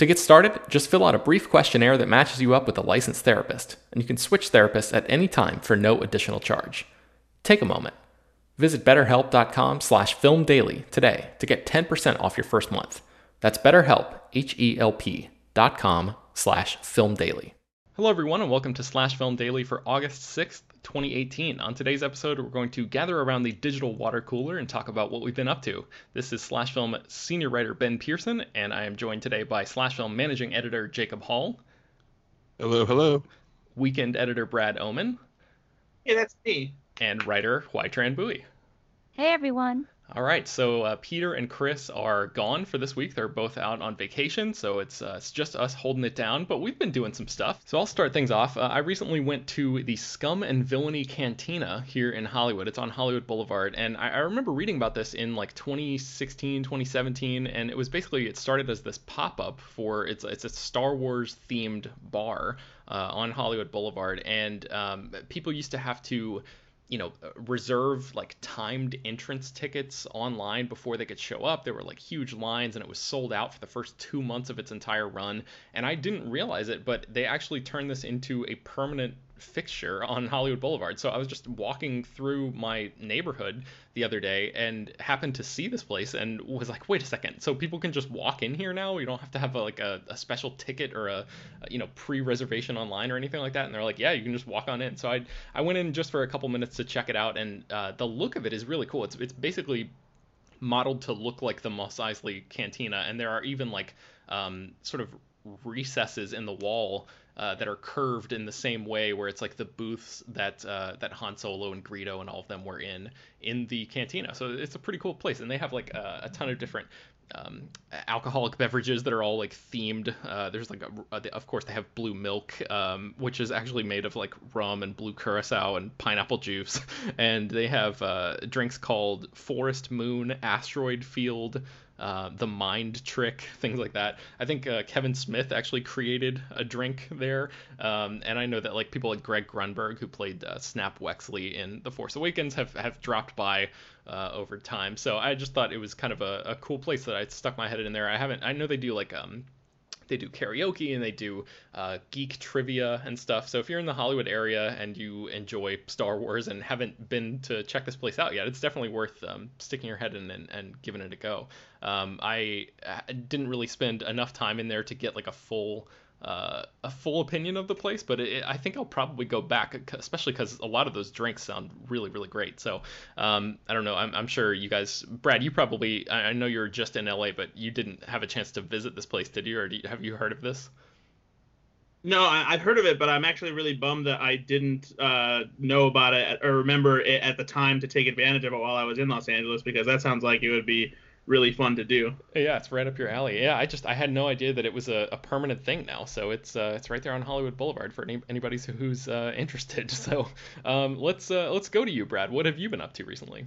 To get started, just fill out a brief questionnaire that matches you up with a licensed therapist, and you can switch therapists at any time for no additional charge. Take a moment. Visit betterhelp.com slash filmdaily today to get 10% off your first month. That's betterhelp, H-E-L-P dot com slash filmdaily. Hello everyone and welcome to Slash Film Daily for August 6th, 2018. On today's episode, we're going to gather around the digital water cooler and talk about what we've been up to. This is Slash Film senior writer Ben Pearson, and I am joined today by Slash Film managing editor Jacob Hall. Hello, hello. Weekend editor Brad Oman. Yeah, that's me. And writer Hoai-Tran Bui. Hey everyone. All right, so uh, Peter and Chris are gone for this week. They're both out on vacation, so it's, uh, it's just us holding it down, but we've been doing some stuff. So I'll start things off. Uh, I recently went to the Scum and Villainy Cantina here in Hollywood. It's on Hollywood Boulevard, and I, I remember reading about this in like 2016, 2017, and it was basically, it started as this pop up for, it's, it's a Star Wars themed bar uh, on Hollywood Boulevard, and um, people used to have to you know uh, reserve like timed entrance tickets online before they could show up. There were like huge lines and it was sold out for the first two months of its entire run. And i didn't realize it but they actually turned this into a permanent fixture on Hollywood Boulevard. So I was just walking through my neighborhood the other day and happened to see this place and was like, wait a second. So people can just walk in here now. You don't have to have a, like a, a special ticket or a, a, you know pre-reservation online or anything like that. And they're like, yeah, you can just walk on in. So I I went in just for a couple minutes to check it out, and uh, the look of it is really cool. It's it's basically modeled to look like the Mos Eisley Cantina, and there are even like um, sort of recesses in the wall uh, that are curved in the same way, where it's like the booths that uh, that Han Solo and Greedo and all of them were in in the cantina. So it's a pretty cool place, and they have like a, a ton of different um, alcoholic beverages that are all like themed. Uh, there's like, a, a, of course, they have blue milk, um, which is actually made of like rum and blue curacao and pineapple juice. And they have uh, drinks called Forest Moon, Asteroid Field, uh, the Mind Trick, things like that. I think uh, Kevin Smith actually created a drink there, um, and I know that like people like Greg Grunberg, who played uh, Snap Wexley in The Force Awakens, have have dropped by uh, over time. So I just thought it was kind of a, a cool place that I stuck my head in there. I haven't. I know they do like um they do karaoke and they do uh, geek trivia and stuff. So if you're in the Hollywood area and you enjoy Star Wars and haven't been to check this place out yet, it's definitely worth um, sticking your head in and, and giving it a go. Um, I didn't really spend enough time in there to get like a full uh, a full opinion of the place, but it, I think I'll probably go back, especially because a lot of those drinks sound really, really great. So um, I don't know. I'm, I'm, sure you guys, Brad, you probably, I know you're just in LA, but you didn't have a chance to visit this place, did you? Or you, have you heard of this? No, I, have heard of it, but I'm actually really bummed that I didn't uh, know about it or remember it at the time to take advantage of it while I was in Los Angeles because that sounds like it would be really fun to do. Yeah, it's right up your alley. Yeah, I just I had no idea that it was a, a permanent thing now. So it's uh, it's right there on Hollywood Boulevard for any, anybody who's uh, interested. So um, let's uh, let's go to you, Brad. What have you been up to recently?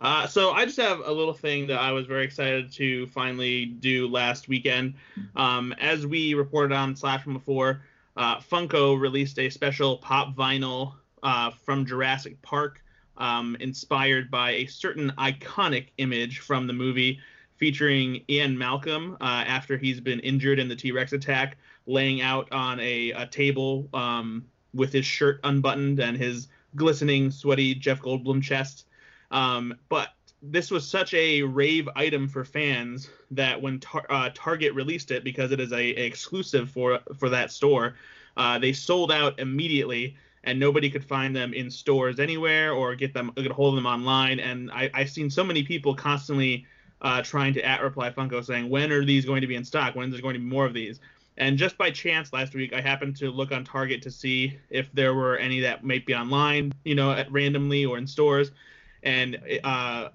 Uh, so I just have a little thing that I was very excited to finally do last weekend. Um, as we reported on Slash Film before, uh, Funko released a special pop vinyl uh, from Jurassic Park, um, inspired by a certain iconic image from the movie, featuring Ian Malcolm uh, after he's been injured in the T-Rex attack, laying out on a, a table um, with his shirt unbuttoned and his glistening, sweaty Jeff Goldblum chest. Um, but this was such a rave item for fans that when tar- uh, Target released it, because it is a, a exclusive for for that store, uh, they sold out immediately, and nobody could find them in stores anywhere or get them get a hold of them online. And I, I've seen so many people constantly uh, trying to at reply Funko saying, when are these going to be in stock? When is there going to be more of these? And just by chance last week, I happened to look on Target to see if there were any that might be online, you know, at randomly or in stores and uh,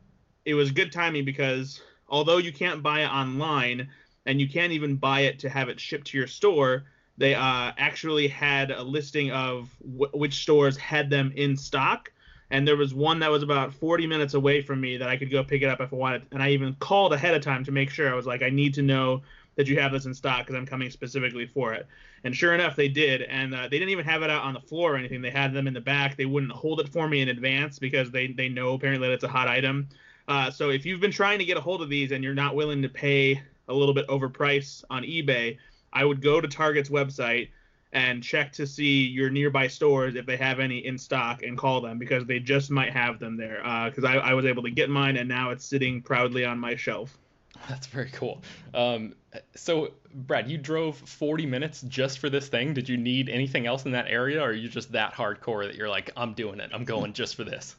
it was good timing because although you can't buy it online and you can't even buy it to have it shipped to your store, they uh, actually had a listing of w- which stores had them in stock. And there was one that was about 40 minutes away from me that I could go pick it up if I wanted. And I even called ahead of time to make sure. I was like, I need to know that you have this in stock because I'm coming specifically for it. And sure enough, they did. And uh, they didn't even have it out on the floor or anything. They had them in the back. They wouldn't hold it for me in advance because they, they know apparently that it's a hot item. Uh, so if you've been trying to get a hold of these and you're not willing to pay a little bit overpriced on eBay, I would go to Target's website and check to see your nearby stores if they have any in stock and call them because they just might have them there. Because uh, I, I was able to get mine and now it's sitting proudly on my shelf. That's very cool. Um, so, Brad, you drove 40 minutes just for this thing. Did you need anything else in that area, or are you just that hardcore that you're like, I'm doing it. I'm going just for this?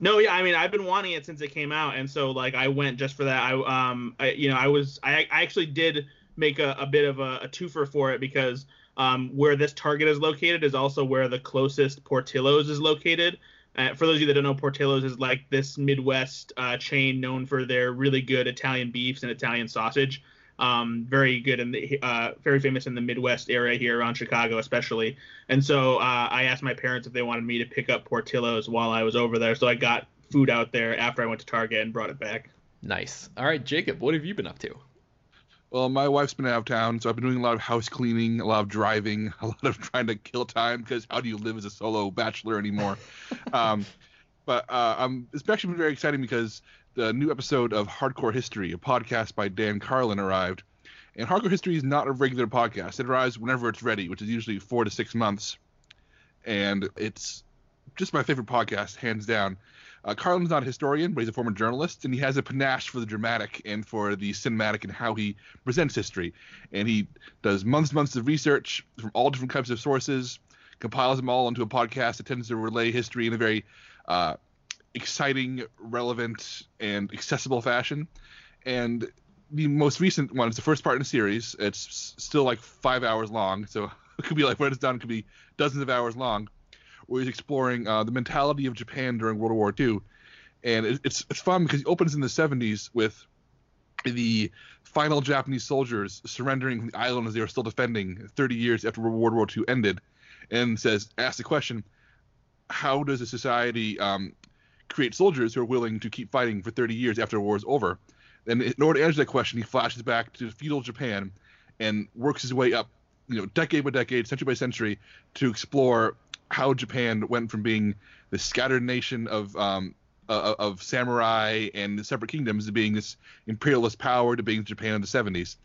No, yeah, I mean, I've been wanting it since it came out, and so like I went just for that. I um, I, you know, I was I, I actually did make a, a bit of a, a twofer for it because um, where this Target is located is also where the closest Portillo's is located. Uh, for those of you that don't know, Portillo's is like this Midwest uh, chain known for their really good Italian beefs and Italian sausage. Um, very good and uh, very famous in the Midwest area here around Chicago, especially. And so uh, I asked my parents if they wanted me to pick up Portillo's while I was over there. So I got food out there after I went to Target and brought it back. Nice. All right, Jacob, what have you been up to? Well, my wife's been out of town, so I've been doing a lot of house cleaning, a lot of driving, a lot of trying to kill time because how do you live as a solo bachelor anymore? um, but uh, um, it's actually been very exciting because the new episode of Hardcore History, a podcast by Dan Carlin, arrived. And Hardcore History is not a regular podcast. It arrives whenever it's ready, which is usually four to six months. And it's just my favorite podcast, hands down. Uh, Carlin's not a historian, but he's a former journalist, and he has a panache for the dramatic and for the cinematic and how he presents history. And he does months, months of research from all different types of sources, compiles them all into a podcast that tends to relay history in a very uh, exciting, relevant, and accessible fashion. And the most recent one is the first part in the series. It's still like five hours long, so it could be like when it's done, it could be dozens of hours long where he's exploring uh, the mentality of Japan during World War II, and it, it's it's fun because he opens in the 70s with the final Japanese soldiers surrendering from the island as they were still defending 30 years after World War II ended, and says asks the question, how does a society um, create soldiers who are willing to keep fighting for 30 years after the war is over? And in order to answer that question, he flashes back to feudal Japan and works his way up, you know, decade by decade, century by century, to explore how Japan went from being the scattered nation of um, uh, of samurai and separate kingdoms to being this imperialist power to being Japan in the 70s.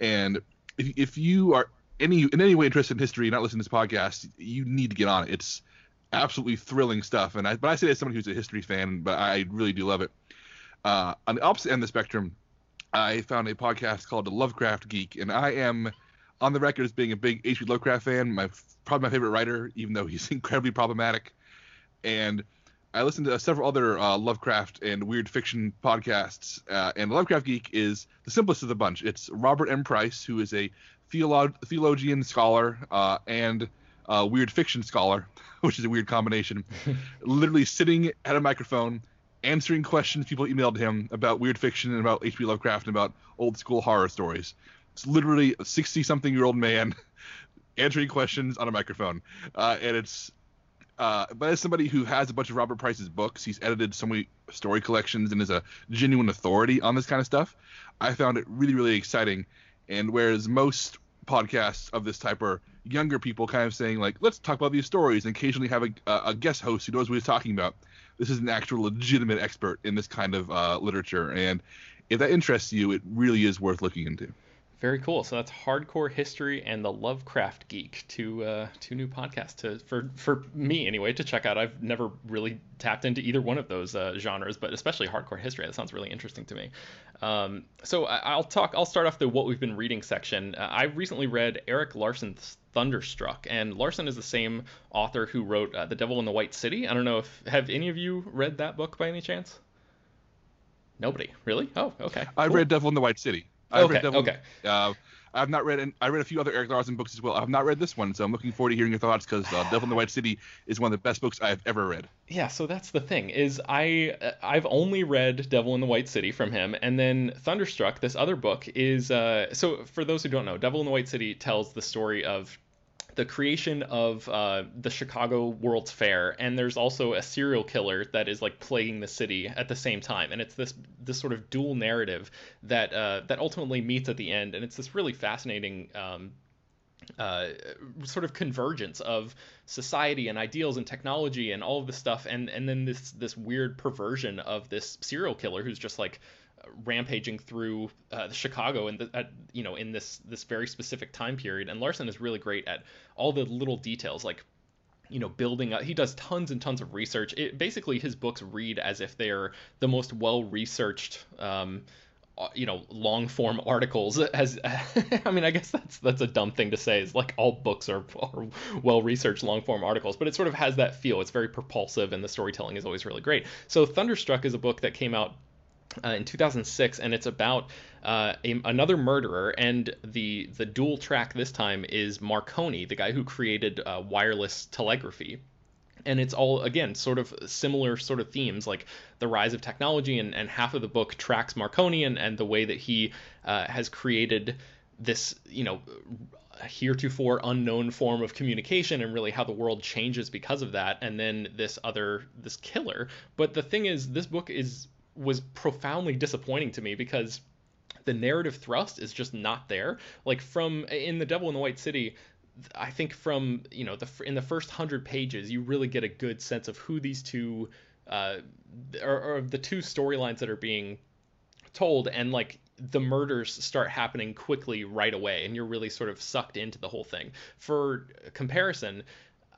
And if, if you are any in any way interested in history, and not listening to this podcast, you need to get on it. It's absolutely thrilling stuff. And I, but I say that as somebody who's a history fan, but I really do love it. Uh, on the opposite end of the spectrum, I found a podcast called The Lovecraft Geek, and I am on the record as being a big H.P. Lovecraft fan. My probably my favorite writer, even though he's incredibly problematic. And I listened to several other uh, Lovecraft and weird fiction podcasts, uh, and Lovecraft Geek is the simplest of the bunch. It's Robert M. Price, who is a theolo- theologian scholar uh, and uh, weird fiction scholar, which is a weird combination, literally sitting at a microphone answering questions people emailed him about weird fiction and about H.P. Lovecraft and about old school horror stories. It's literally a 60 something year old man answering questions on a microphone. Uh, and it's, uh, but as somebody who has a bunch of Robert Price's books, he's edited so many story collections and is a genuine authority on this kind of stuff. I found it really, really exciting. And whereas most podcasts of this type are younger people kind of saying like, let's talk about these stories and occasionally have a, a guest host who knows what he's talking about this is an actual legitimate expert in this kind of uh, literature, and if that interests you, it really is worth looking into. Very cool. So that's hardcore history and the Lovecraft Geek, two uh, two new podcasts to for for me anyway to check out. I've never really tapped into either one of those uh, genres, but especially hardcore history. That sounds really interesting to me. Um, so I, will talk. I'll start off the what we've been reading section. Uh, I recently read Erik Larson's Thunderstruck, and Larson is the same author who wrote uh, The Devil in the White City. I don't know if have any of you read that book by any chance. Nobody, really? Oh, okay. I read Devil in the White City. I okay. Devil, okay. Uh, I've not read. and I read a few other Erik Larson books as well. I've not read this one, so I'm looking forward to hearing your thoughts because uh, Devil in the White City is one of the best books I've ever read. Yeah, so that's the thing is I I've only read Devil in the White City from him, and then Thunderstruck, this other book, is uh, so for those who don't know, Devil in the White City tells the story of the creation of uh, the Chicago World's Fair, and there's also a serial killer that is like plaguing the city at the same time, and it's this this sort of dual narrative that uh, that ultimately meets at the end, and it's this really fascinating. Um, uh, sort of convergence of society and ideals and technology and all of this stuff, and and then this this weird perversion of this serial killer who's just like rampaging through uh, Chicago and you know in this this very specific time period. And Larson is really great at all the little details, like you know building up. He does tons and tons of research. It, basically, his books read as if they are the most well researched. Um, uh, you know long form articles as i mean i guess that's that's a dumb thing to say is like all books are, are well researched long form articles but it sort of has that feel it's very propulsive and the storytelling is always really great so thunderstruck is a book that came out uh, in 2006, and it's about uh, a, another murderer. And the the dual track this time is Marconi, the guy who created uh, wireless telegraphy. And it's all again sort of similar sort of themes, like the rise of technology, and, and half of the book tracks Marconi and, and the way that he uh, has created this, you know, heretofore unknown form of communication and really how the world changes because of that and then this other this killer but the thing is this book is was profoundly disappointing to me because the narrative thrust is just not there. Like from in the Devil in the White City, I think from you know the in the first hundred pages, you really get a good sense of who these two uh, or, or the two storylines that are being told, and like the murders start happening quickly right away, and you're really sort of sucked into the whole thing. For comparison,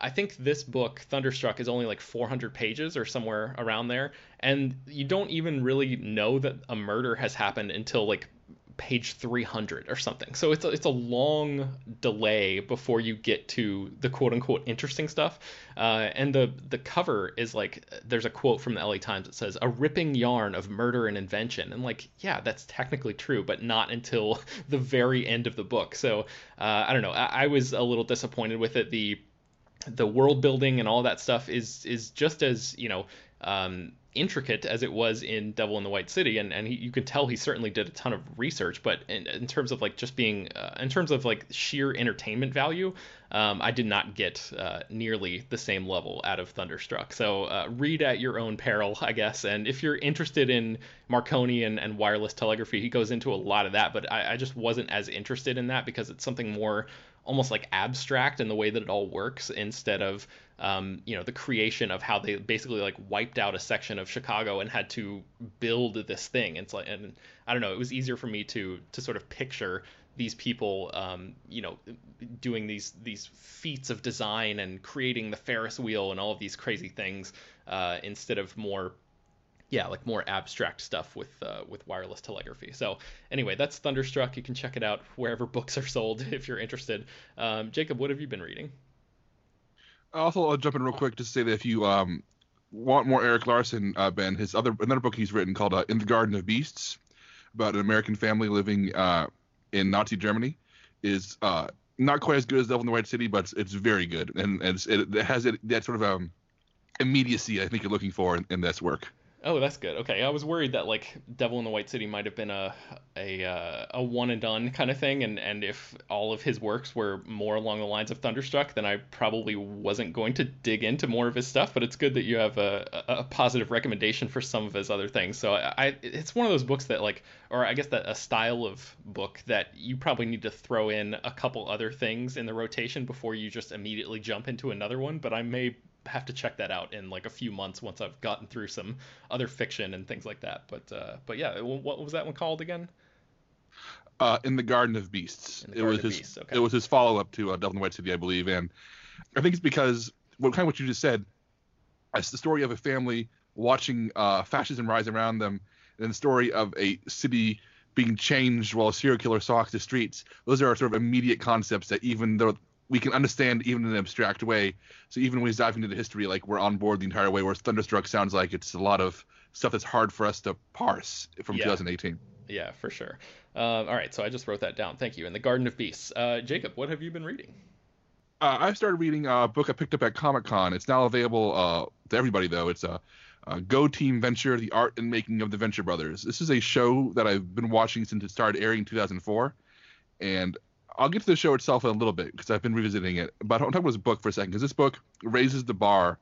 I think this book, Thunderstruck, is only like 400 pages or somewhere around there, and you don't even really know that a murder has happened until like page 300 or something. So it's a, it's a long delay before you get to the quote unquote interesting stuff. Uh, and the the cover is like there's a quote from the LA Times that says a ripping yarn of murder and invention. And like yeah, that's technically true, but not until the very end of the book. So uh, I don't know. I, I was a little disappointed with it. The the world building and all that stuff is is just as you know um, intricate as it was in Devil in the White City, and and he, you can tell he certainly did a ton of research. But in, in terms of like just being, uh, in terms of like sheer entertainment value, um, I did not get uh, nearly the same level out of Thunderstruck. So uh, read at your own peril, I guess. And if you're interested in Marconi and, and wireless telegraphy, he goes into a lot of that. But I, I just wasn't as interested in that because it's something more almost like abstract in the way that it all works instead of um, you know the creation of how they basically like wiped out a section of Chicago and had to build this thing. It's like and I don't know, it was easier for me to to sort of picture these people um, you know doing these these feats of design and creating the Ferris wheel and all of these crazy things uh, instead of more yeah, like more abstract stuff with uh, with wireless telegraphy. So anyway, that's Thunderstruck. You can check it out wherever books are sold if you're interested. Um, Jacob, what have you been reading? Also, I'll jump in real quick to say that if you um, want more Erik Larson, uh, Ben, his other another book he's written called uh, In the Garden of Beasts about an American family living uh, in Nazi Germany is uh, not quite as good as Devil in the White City, but it's, it's very good and, and it, it, has it, that sort of um, immediacy I think you're looking for in, in this work. Oh, that's good. Okay, I was worried that like Devil in the White City might have been a a uh, a one and done kind of thing, and and if all of his works were more along the lines of Thunderstruck, then I probably wasn't going to dig into more of his stuff. But it's good that you have a, a positive recommendation for some of his other things. So I, it's one of those books that like, or I guess that a style of book that you probably need to throw in a couple other things in the rotation before you just immediately jump into another one. But I may have to check that out in like a few months once I've gotten through some other fiction and things like that. But uh, but yeah, what was that one called again? Uh, in the Garden of Beasts. it was his Beasts, okay. it was his follow up to uh, Devil in the White City, I believe, and I think it's because what kind of what you just said. It's the story of a family watching uh, fascism rise around them, and the story of a city being changed while a serial killer stalks the streets. Those are sort of immediate concepts that even though we can understand even in an abstract way. So even when he's diving into the history, like we're on board the entire way. Whereas Thunderstruck sounds like it's a lot of stuff that's hard for us to parse from yeah. 2018. Yeah, for sure. Um, all right, so I just wrote that down. Thank you. In the Garden of Beasts, uh, Jacob, what have you been reading? Uh, I started reading a book I picked up at Comic Con. It's now available uh, to everybody, though. It's a, a, Go Team Venture: The Art and Making of the Venture Brothers. This is a show that I've been watching since it started airing in 2004, and I'll get to the show itself in a little bit because I've been revisiting it. But I'm talking about this book for a second because this book raises the bar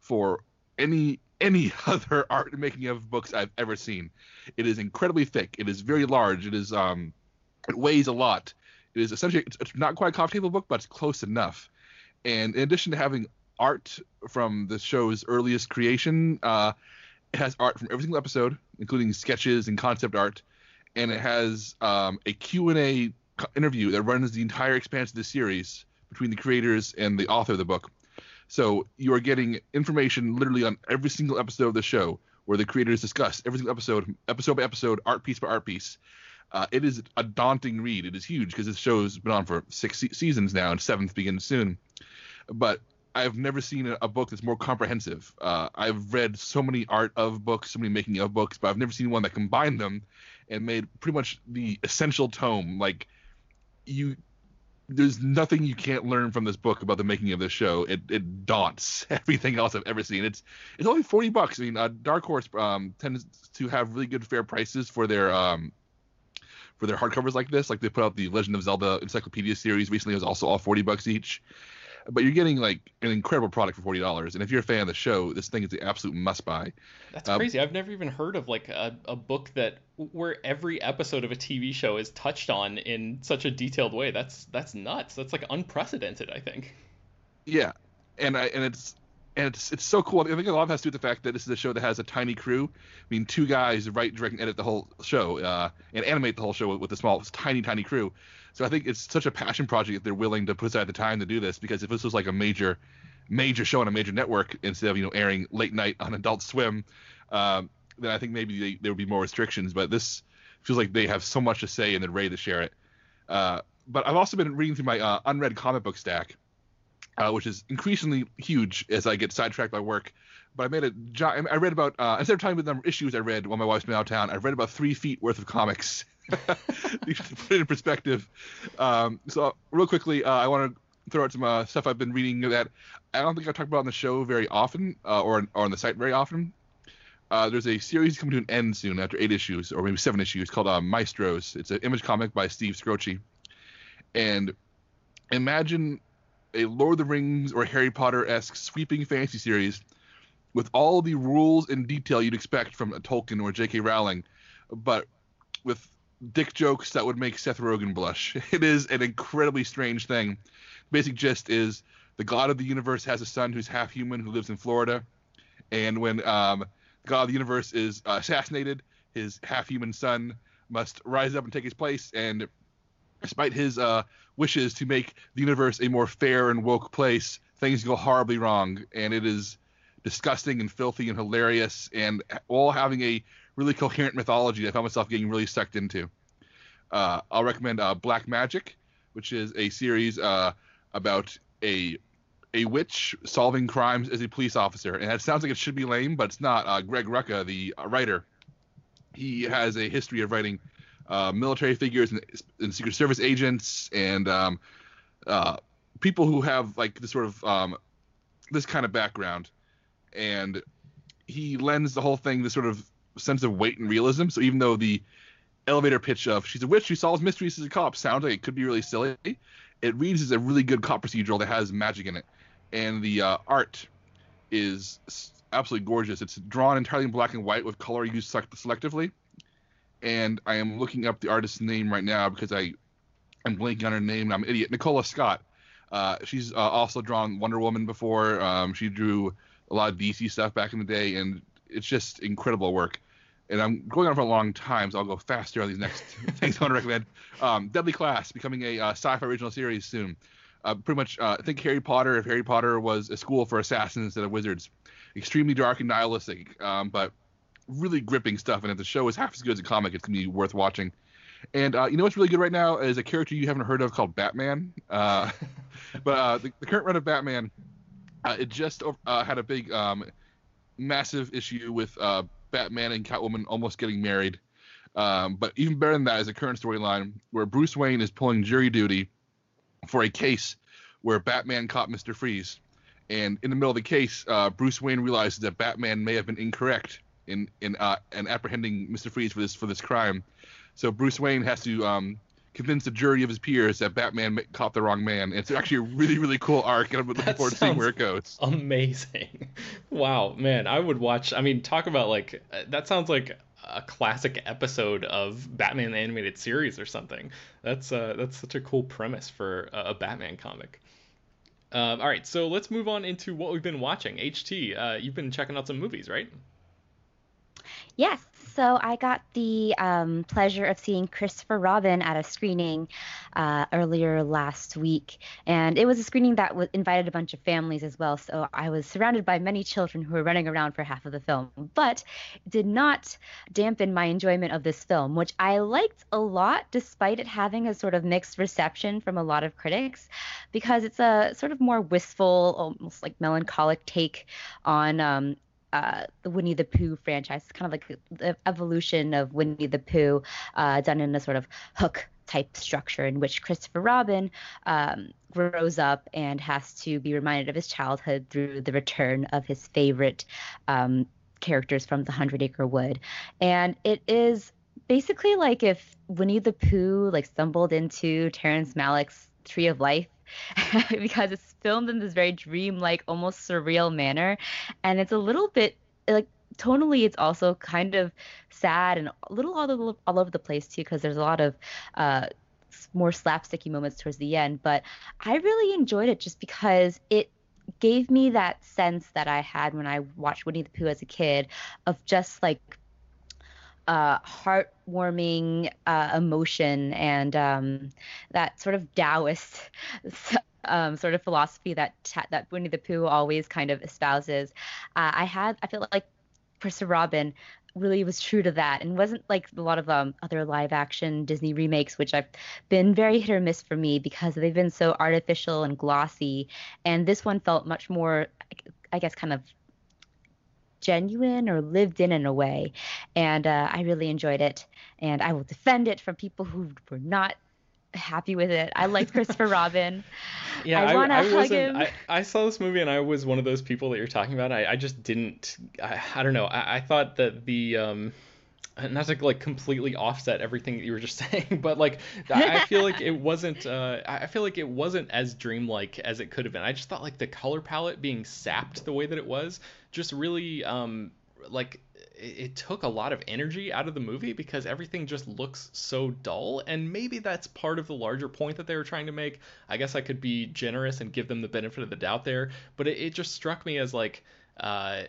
for any any other art making of books I've ever seen. It is incredibly thick. It is very large. It is um, it weighs a lot. It is essentially it's, it's not quite a coffee table book, but it's close enough. And in addition to having art from the show's earliest creation, uh, it has art from every single episode, including sketches and concept art, and it has um, a Q and A interview that runs the entire expanse of the series between the creators and the author of the book. So you are getting information literally on every single episode of the show where the creators discuss every single episode, episode by episode, art piece by art piece. Uh, it is a daunting read. It is huge because this show has been on for six se- seasons now, and seventh begins soon. But I've never seen a, a book that's more comprehensive. Uh, I've read so many art of books, so many making of books, but I've never seen one that combined them and made pretty much the essential tome. Like you there's nothing you can't learn from this book about the making of this show. It it daunts everything else I've ever seen. It's it's only forty bucks. I mean, uh, Dark Horse um, tends to have really good fair prices for their um for their hardcovers like this. Like they put out the Legend of Zelda Encyclopedia series recently. It was also all forty bucks each but you're getting like an incredible product for forty dollars. And if you're a fan of the show, this thing is the absolute must buy. That's um, crazy. I've never even heard of like a, a book that where every episode of a TV show is touched on in such a detailed way. That's that's nuts. That's like unprecedented. I think. Yeah, and I and it's and it's it's so cool. I think a lot of it has to do with the fact that this is a show that has a tiny crew. I mean, two guys write, direct, and edit the whole show, uh, and animate the whole show with, with a small, tiny, tiny crew. So I think it's such a passion project that they're willing to put aside the time to do this because if this was like a major, major show on a major network instead of you know airing late night on Adult Swim, um, then I think maybe they, there would be more restrictions. But this feels like they have so much to say and they're ready to share it. Uh, but I've also been reading through my uh, unread comic book stack, uh, which is increasingly huge as I get sidetracked by work. But I made a giant. I read about uh, instead of telling you the number of issues I read while my wife's been out of town, I read about three feet worth of comics put it in perspective. Um, so real quickly, uh, I want to throw out some uh, stuff I've been reading that I don't think I talk about on the show very often uh, or, or on the site very often. Uh, there's a series coming to an end soon after eight issues or maybe seven issues called uh, Maestros. It's an image comic by Steve Skroce. And imagine a Lord of the Rings or Harry Potter esque sweeping fantasy series with all the rules and detail you'd expect from a Tolkien or J.K. Rowling, but with dick jokes that would make Seth Rogen blush. It is an incredibly strange thing. Basic gist is the god of the universe has a son who's half human who lives in Florida, and when um, the god of the universe is assassinated, his half human son must rise up and take his place. And despite his uh, wishes to make the universe a more fair and woke place, things go horribly wrong, and it is disgusting and filthy and hilarious, and all having a really coherent mythology that I found myself getting really sucked into. Uh, I'll recommend uh, Black Magic, which is a series uh, about a a witch solving crimes as a police officer. And it sounds like it should be lame, but it's not. Uh, Greg Rucka, the writer, he has a history of writing uh, military figures and, and, Secret Service agents and um, uh, people who have like this sort of um, this kind of background. And he lends the whole thing this sort of sense of weight and realism. So even though the elevator pitch of she's a witch who solves mysteries as a cop sounds like it could be really silly, it reads as a really good cop procedural that has magic in it and the uh, art is absolutely gorgeous. It's drawn entirely in black and white with color used selectively. And I am looking up the artist's name right now because I I'm blanking on her name. I'm an idiot. Nicola Scott. Uh, she's uh, also drawn Wonder Woman before. Um, she drew a lot of DC stuff back in the day, and it's just incredible work. And I'm going on for a long time, so I'll go faster on these next things I want to recommend. Um, Deadly Class, becoming a uh, Syfy original series soon uh, pretty much uh, think Harry Potter if Harry Potter was a school for assassins instead of wizards. Extremely dark and nihilistic, um, but really gripping stuff. And if the show is half as good as a comic, it's gonna be worth watching. And uh, you know what's really good right now is a character you haven't heard of called Batman. Uh, but uh, the, the, current run of Batman, uh, it just had a big, um, massive issue with Batman and Catwoman almost getting married. Um, but even better than that is a current storyline where Bruce Wayne is pulling jury duty for a case where Batman caught Mr. Freeze. And in the middle of the case, uh, Bruce Wayne realizes that Batman may have been incorrect in in uh, in apprehending Mr. Freeze for this for this crime. So Bruce Wayne has to um, convince the jury of his peers that Batman caught the wrong man. it's actually a really really cool arc, and I'm looking that forward to seeing where it goes. Amazing! Wow, man, I would watch. I mean, talk about like that sounds like a classic episode of Batman the animated series or something. That's uh, that's such a cool premise for a, a Batman comic. Uh, all right, so let's move on into what we've been watching. HT, uh, you've been checking out some movies, right? Yes, so I got the um, pleasure of seeing Christopher Robin at a screening uh, earlier last week, and it was a screening that w- invited a bunch of families as well. So I was surrounded by many children who were running around for half of the film, but did not dampen my enjoyment of this film, which I liked a lot, despite it having a sort of mixed reception from a lot of critics, because it's a sort of more wistful, almost like melancholic take on um, uh, the Winnie the Pooh franchise. It's kind of like the evolution of Winnie the Pooh uh, done in a sort of hook type structure in which Christopher Robin um, grows up and has to be reminded of his childhood through the return of his favorite um, characters from the Hundred Acre Wood. And it is basically like if Winnie the Pooh like stumbled into Terrence Malick's Tree of Life because it's filmed in this very dream-like, almost surreal manner, and it's a little bit like tonally it's also kind of sad and a little all over, all over the place too because there's a lot of uh, more slapsticky moments towards the end. But i really enjoyed it just because it gave me that sense that i had when i watched winnie the pooh as a kid of just like uh, heartwarming uh, emotion and um, that sort of Taoist um, sort of philosophy that that Winnie the Pooh always kind of espouses. Uh, I had I feel like Christopher Robin really was true to that and wasn't like a lot of um, other live action Disney remakes, which have been very hit or miss for me because they've been so artificial and glossy. And this one felt much more, I guess, kind of genuine or lived in in a way. And uh, I really enjoyed it. And I will defend it from people who were not happy with it. I liked Christopher Robin. Yeah, I, I, I wasn't. I, I, saw this movie and I was one of those people that you're talking about. I, I just didn't. I, I don't know. I, I thought that the um, not to like completely offset everything that you were just saying, but like I feel like it wasn't. Uh, I feel like it wasn't as dreamlike as it could have been. I just thought like the color palette being sapped the way that it was just really um like it, took a lot of energy out of the movie because everything just looks so dull and maybe that's part of the larger point that they were trying to make i guess i could be generous and give them the benefit of the doubt there but it, it just struck me as like uh,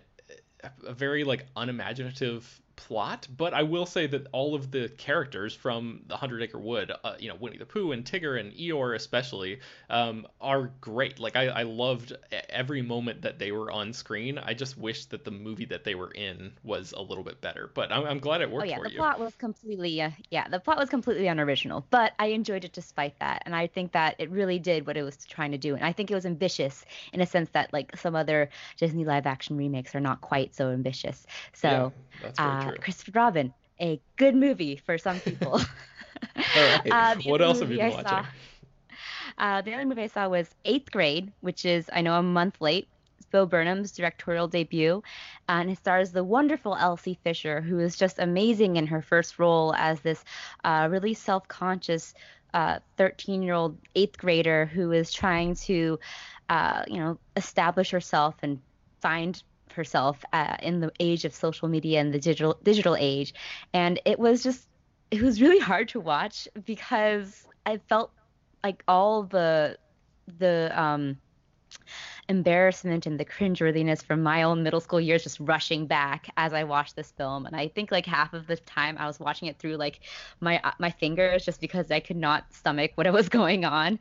a very like unimaginative plot, but I will say that all of the characters from the Hundred Acre Wood, uh, you know, Winnie the Pooh and Tigger and Eeyore especially, um, are great. Like I, I loved every moment that they were on screen. I just wish that the movie that they were in was a little bit better, but I'm, I'm glad it worked oh, yeah, for the you. plot was completely, uh, yeah, the plot was completely unoriginal, but I enjoyed it despite that, and I think that it really did what it was trying to do, and I think it was ambitious in a sense that like some other Disney live action remakes are not quite so ambitious. So, Yeah, that's very uh, true. Christopher Robin, a good movie for some people. All right. Uh, what else have you been I saw- watching? Uh, the other movie I saw was Eighth Grade, which is I know a month late. It's Bo Burnham's directorial debut, and it stars the wonderful Elsie Fisher, who is just amazing in her first role as this uh, really self-conscious 13-year-old eighth grader who is trying to, uh, you know, establish herself and find herself uh, in the age of social media and the digital digital age. And it was just it was really hard to watch because I felt like all the the um embarrassment and the cringeworthiness from my own middle school years just rushing back as I watched this film and I think like half of the time I was watching it through like my uh, my fingers just because I could not stomach what was going on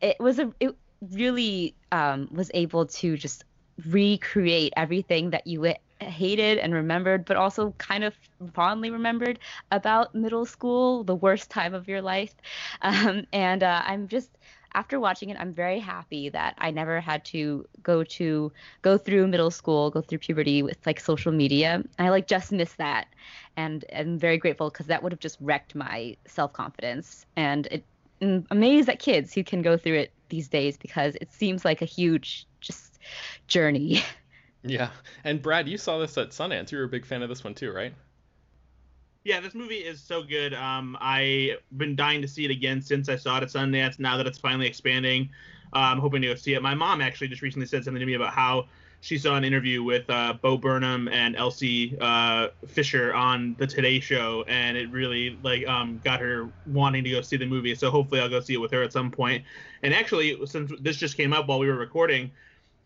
it was a it really um was able to just recreate everything that you hated and remembered, but also kind of fondly remembered about middle school, the worst time of your life. Um, and uh, I'm just after watching it, I'm very happy that I never had to go to go through middle school, go through puberty with like social media. I like just miss that, and I'm very grateful because that would have just wrecked my self confidence. And it, amazed at kids who can go through it these days because it seems like a huge just journey. Yeah. And Brad, you saw this at Sundance. You were a big fan of this one too, right? Yeah, this movie is so good. Um, I've been dying to see it again since I saw it at Sundance. Now that it's finally expanding, uh, I'm hoping to go see it. My mom actually just recently said something to me about how she saw an interview with uh, Bo Burnham and Elsie uh, Fisher on the Today Show, and it really like um, got her wanting to go see the movie. So hopefully, I'll go see it with her at some point. And actually, since this just came up while we were recording,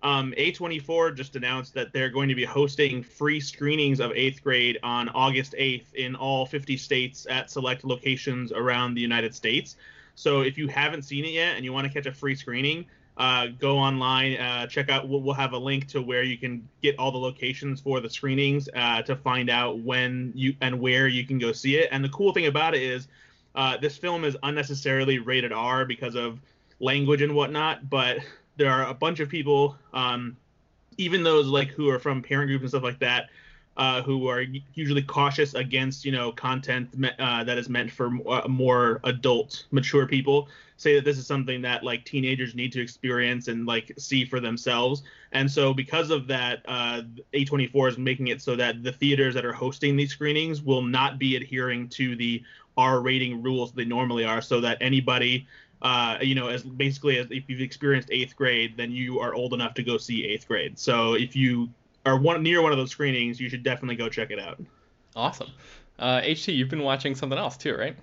um, A24 just announced that they're going to be hosting free screenings of eighth grade on August 8th in all 50 states at select locations around the United States. So if you haven't seen it yet and you want to catch a free screening, uh, go online, uh, check out. We'll, we'll, have a link to where you can get all the locations for the screenings uh, to find out when you and where you can go see it. And the cool thing about it is, uh, this film is unnecessarily rated R because of language and whatnot, but there are a bunch of people, um, even those like who are from parent groups and stuff like that, uh, who are usually cautious against you know content uh, that is meant for uh, more adult, mature people. Say that this is something that like teenagers need to experience and like see for themselves. And so because of that, uh, A24 is making it so that the theaters that are hosting these screenings will not be adhering to the R rating rules they normally are, so that anybody uh, you know, as basically as if you've experienced eighth grade, then you are old enough to go see eighth grade. So if you are one near one of those screenings, you should definitely go check it out. Awesome. Uh, HT, you've been watching something else too, right?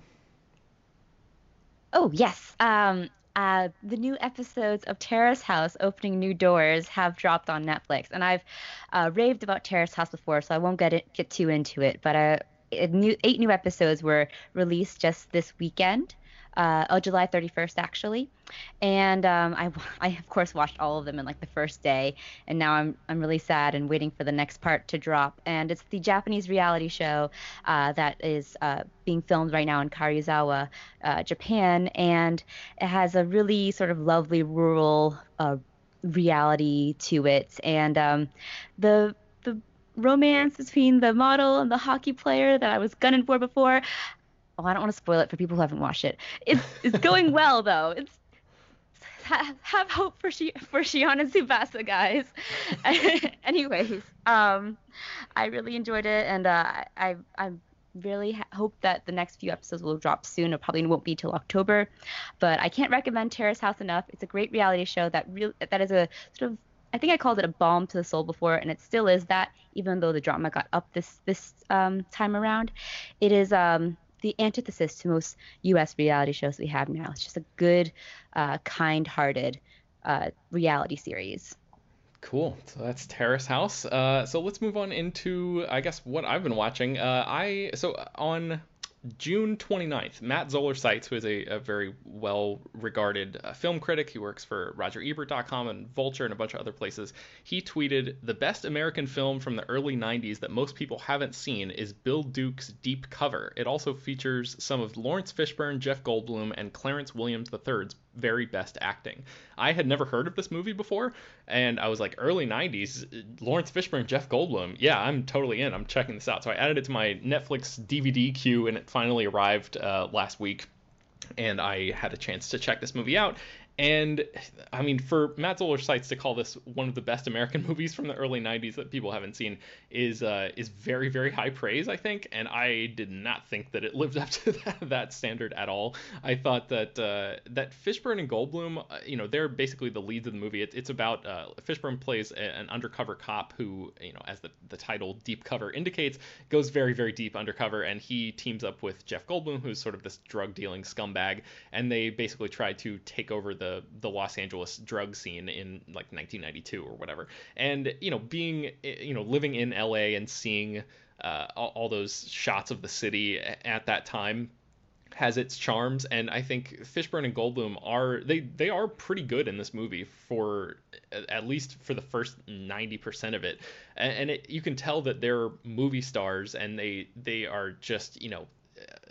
Oh yes. Um, uh, the new episodes of Terrace House opening new doors have dropped on Netflix, and I've uh, raved about Terrace House before, so I won't get it, get too into it. But uh, new, eight new episodes were released just this weekend uh, oh, July 31st actually, and um, I, I of course watched all of them in like the first day, and now I'm I'm really sad and waiting for the next part to drop. And it's the Japanese reality show uh, that is uh, being filmed right now in Karuizawa, uh, Japan, and it has a really sort of lovely rural uh, reality to it, and um, the the romance between the model and the hockey player that I was gunning for before oh, I don't want to spoil it for people who haven't watched it. It's it's going well though. It's ha, have hope for she for Shion and Tsubasa, guys. Anyways, um, I really enjoyed it, and uh, I I really ha- hope that the next few episodes will drop soon. It probably won't be till October, but I can't recommend Terrace House enough. It's a great reality show that real that is a sort of I think I called it a balm to the soul before, and it still is that, even though the drama got up this this um, time around. It is um, the antithesis to most U.S. reality shows we have now. It's just a good, uh, kind-hearted uh, reality series. Cool. So that's Terrace House. Uh, so let's move on into, I guess, what I've been watching. Uh, I so on June 29th, Matt Zoller Seitz, who is a, a very well regarded uh, film critic, he works for RogerEbert.com and Vulture and a bunch of other places, he tweeted The best American film from the early 90s that most people haven't seen is Bill Duke's Deep Cover. It also features some of Laurence Fishburne, Jeff Goldblum, and Clarence Williams III's very best acting. I had never heard of this movie before, and I was like, early 90s, Laurence Fishburne, Jeff Goldblum. Yeah, I'm totally in. I'm checking this out. So I added it to my Netflix DVD queue, and it finally arrived uh, last week. And I had a chance to check this movie out, and I mean, for Matt Zoller Seitz to call this one of the best American movies from the early '90s that people haven't seen is uh, is very very high praise, I think. And I did not think that it lived up to that, that standard at all. I thought that uh, that Fishburne and Goldblum, uh, you know, they're basically the leads of the movie. It, it's about uh, Fishburne plays a, an undercover cop who, you know, as the the title Deep Cover indicates, goes very very deep undercover, and he teams up with Jeff Goldblum, who's sort of this drug dealing scumbag, and they basically try to take over the the Los Angeles drug scene in like 1992 or whatever. And you know, being you know living in LA and seeing uh, all, all those shots of the city at that time has its charms and I think Fishburne and Goldblum are they they are pretty good in this movie for at least for the first 90% of it and, it, you can tell that they're movie stars and they they are just you know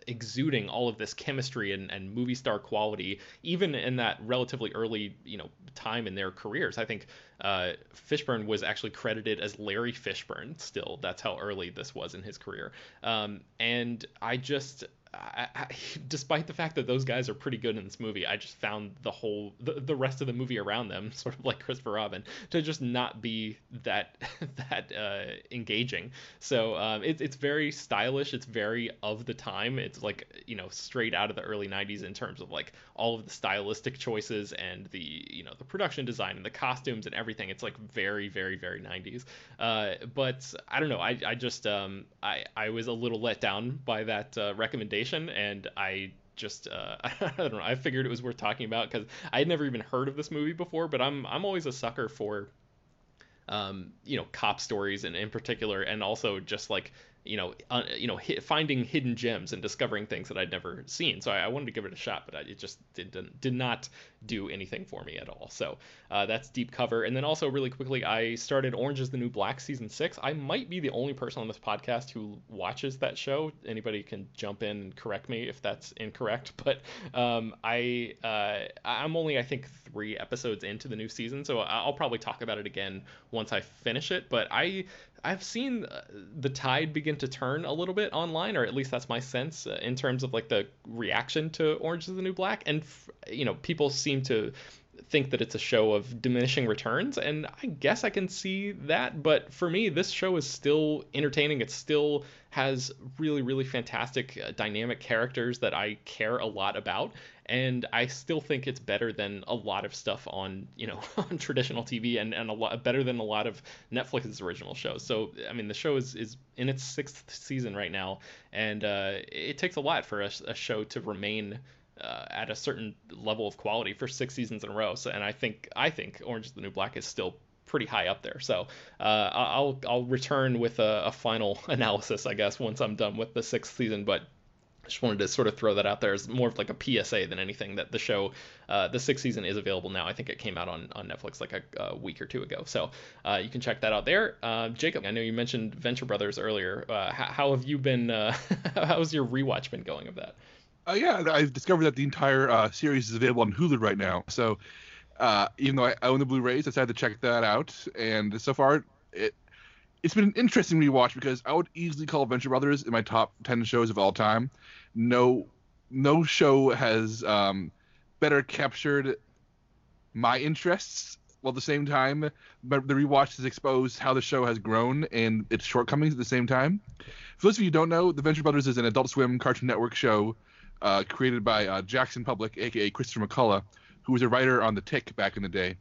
exuding all of this chemistry and, and movie star quality, even in that relatively early, you know, time in their careers. I think uh, Fishburne was actually credited as Larry Fishburne. Still, that's how early this was in his career. Um, and I just I, I, despite the fact that those guys are pretty good in this movie, I just found the whole the, the rest of the movie around them, sort of like Christopher Robin, to just not be that that uh, engaging. So um, it, it's very stylish. It's very of the time. It's like you know straight out of the early '90s in terms of like all of the stylistic choices and the you know the production design and the costumes and everything. It's like very very very '90s. Uh, but I don't know. I I just um, I I was a little let down by that uh, recommendation recommendation, and I just uh, I don't know. I figured it was worth talking about because I had never even heard of this movie before. But I'm I'm always a sucker for um, you know cop stories and in particular, and also just like you know, uh, you know, finding hidden gems and discovering things that I'd never seen. So I, I wanted to give it a shot, but I, it just did, did not do anything for me at all. So uh, that's deep cover. And then also really quickly, I started Orange Is the New Black season six. I might be the only person on this podcast who watches that show. Anybody can jump in and correct me if that's incorrect, but um, I uh, I'm only I think three episodes into the new season, so I'll probably talk about it again once I finish it. But I I've seen uh, the tide begin to turn a little bit online, or at least that's my sense uh, in terms of like the reaction to Orange is the New Black. And, you know, people seem to think that it's a show of diminishing returns, and I guess I can see that. But for me, this show is still entertaining. It still has really, really fantastic, uh, dynamic characters that I care a lot about, and I still think it's better than a lot of stuff on you know on traditional TV and, and a lot better than a lot of Netflix's original shows. So I mean the show is is in its sixth season right now, and uh, it takes a lot for a, a show to remain. Uh, at a certain level of quality for six seasons in a row, so and I think I think Orange is the New Black is still pretty high up there. So uh, I'll I'll return with a, a, final analysis, I guess, once I'm done with the sixth season. But just wanted to sort of throw that out there as more of like a PSA than anything that the show, uh, the sixth season is available now. I think it came out on, on Netflix like a, a week or two ago. So uh, you can check that out there. Uh, Jacob, I know you mentioned Venture Brothers earlier. Uh, how, how, have you been, uh, how's your rewatch been going of that? Uh, yeah, I've discovered that the entire series is available on Hulu right now. So even though I own the Blu-rays, I decided to check that out. And so far, it it's been an interesting rewatch because I would easily call Venture Brothers in my top ten shows of all time no no show has um, better captured my interests while at the same time but the rewatch has exposed how the show has grown and its shortcomings at the same time. For those of you who don't know the venture brothers is an adult swim cartoon network show uh, created by uh, Jackson Publick aka Christopher McCulloch who was a writer on the tick back in the day.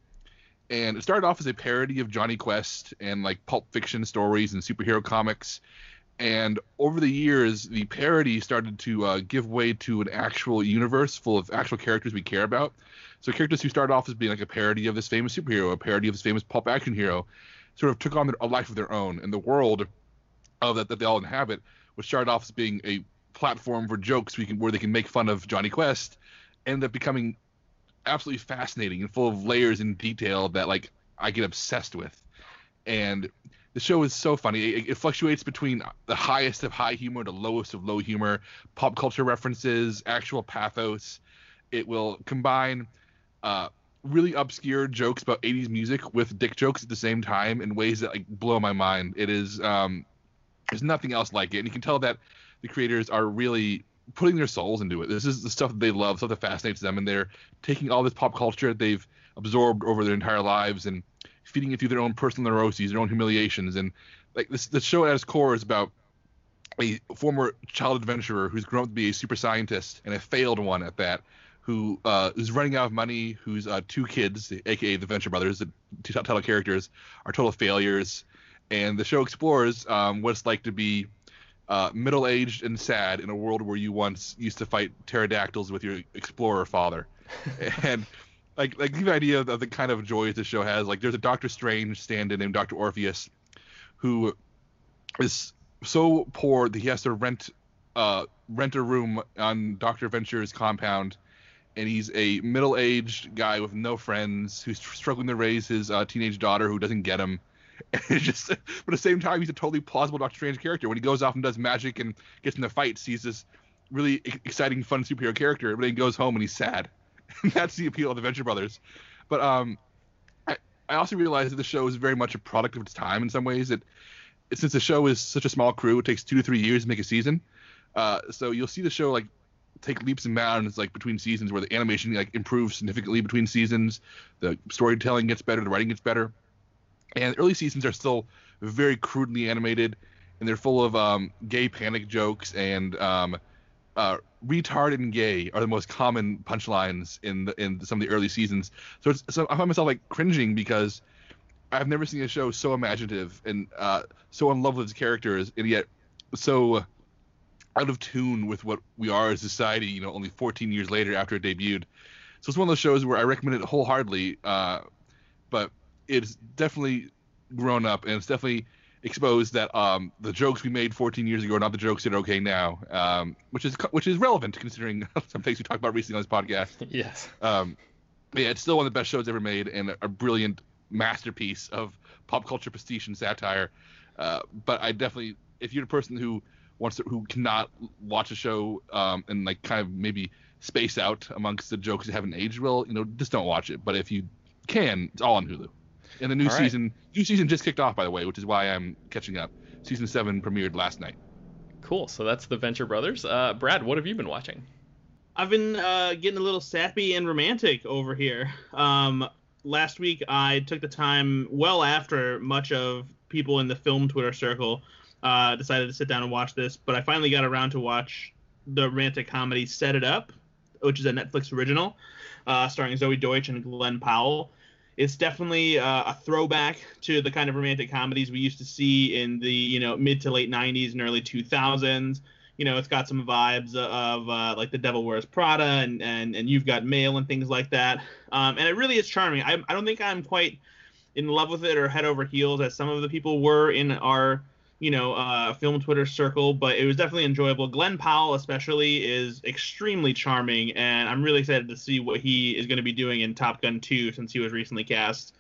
And it started off as a parody of Jonny Quest and like pulp fiction stories and superhero comics And over the years, the parody started to uh, give way to an actual universe full of actual characters we care about. So characters who started off as being like a parody of this famous superhero, a parody of this famous pulp action hero, sort of took on a life of their own. And the world of that, that they all inhabit which started off as being a platform for jokes we can, where they can make fun of Jonny Quest, ended up becoming absolutely fascinating and full of layers and detail that like I get obsessed with. And the show is so funny. It, it, fluctuates between the highest of high humor to lowest of low humor, pop culture references, actual pathos. It will combine uh, really obscure jokes about 80s music with dick jokes at the same time in ways that like blow my mind. It is um, there's nothing else like it, and you can tell that the creators are really putting their souls into it. This is the stuff that they love, stuff that fascinates them, and they're taking all this pop culture that they've absorbed over their entire lives and feeding it through their own personal neuroses, their own humiliations, and like this. The show at its core is about a former child adventurer who's grown up to be a super scientist and a failed one at that, who uh, is running out of money, whose uh, two kids, aka the Venture Brothers, the two title characters, are total failures, and the show explores um, what it's like to be uh, middle-aged and sad in a world where you once used to fight pterodactyls with your explorer father, and like like the idea of the kind of joys the show has. Like there's a Doctor Strange stand-in named Doctor Orpheus, who is so poor that he has to rent uh, rent a room on Doctor Venture's compound, and he's a middle-aged guy with no friends who's struggling to raise his uh, teenage daughter who doesn't get him and just, but at the same time, he's a totally plausible Doctor Strange character. When he goes off and does magic and gets into fights, he's this really exciting, fun superhero character. But then he goes home and he's sad. That's the appeal of the Venture Brothers. But um, I, I also realized that the show is very much a product of its time in some ways. That since the show is such a small crew, it takes two to three years to make a season. Uh, so you'll see the show like take leaps and bounds like between seasons where the animation like improves significantly between seasons, the storytelling gets better, the writing gets better and early seasons are still very crudely animated, and they're full of um, gay panic jokes and um, uh, retard and gay are the most common punchlines in the, in some of the early seasons. So, so I find myself like cringing because I've never seen a show so imaginative and uh, so in love with its characters, and yet so out of tune with what we are as society. You know, only 14 years later after it debuted. So it's one of those shows where I recommend it wholeheartedly. Uh, but it's definitely grown up and it's definitely exposed that um, the jokes we made 14 years ago are not the jokes that are okay now, um, which is which is relevant considering some things we talked about recently on this podcast. Yes. Um, yeah, it's still one of the best shows ever made and a, brilliant masterpiece of pop culture prestige and satire. Uh, but I definitely, if you're a person who wants to, who cannot watch a show um, and like kind of maybe space out amongst the jokes that haven't aged well, you know, just don't watch it. But if you can, it's all on Hulu. And the new season, new season just kicked off, by the way, which is why I'm catching up. Season seven premiered last night. Cool. So that's the Venture Brothers. Uh, Brad, what have you been watching? I've been uh, getting a little sappy and romantic over here. Um, last week, I took the time, well after much of people in the film Twitter circle uh, decided to sit down and watch this, but I finally got around to watch the romantic comedy Set It Up, which is a Netflix original, uh, starring Zoey Deutch and Glenn Powell it's definitely uh, a throwback to the kind of romantic comedies we used to see in the you know mid to late 90s and early 2000s you know it's got some vibes of uh, like the devil wears prada and, and and you've got mail and things like that. Um, and it really is charming. I, I don't think i'm quite in love with it or head over heels as some of the people were in our you know, uh, film Twitter circle, but it was definitely enjoyable. Glenn Powell, especially, is extremely charming, and I'm really excited to see what he is going to be doing in Top Gun 2 since he was recently cast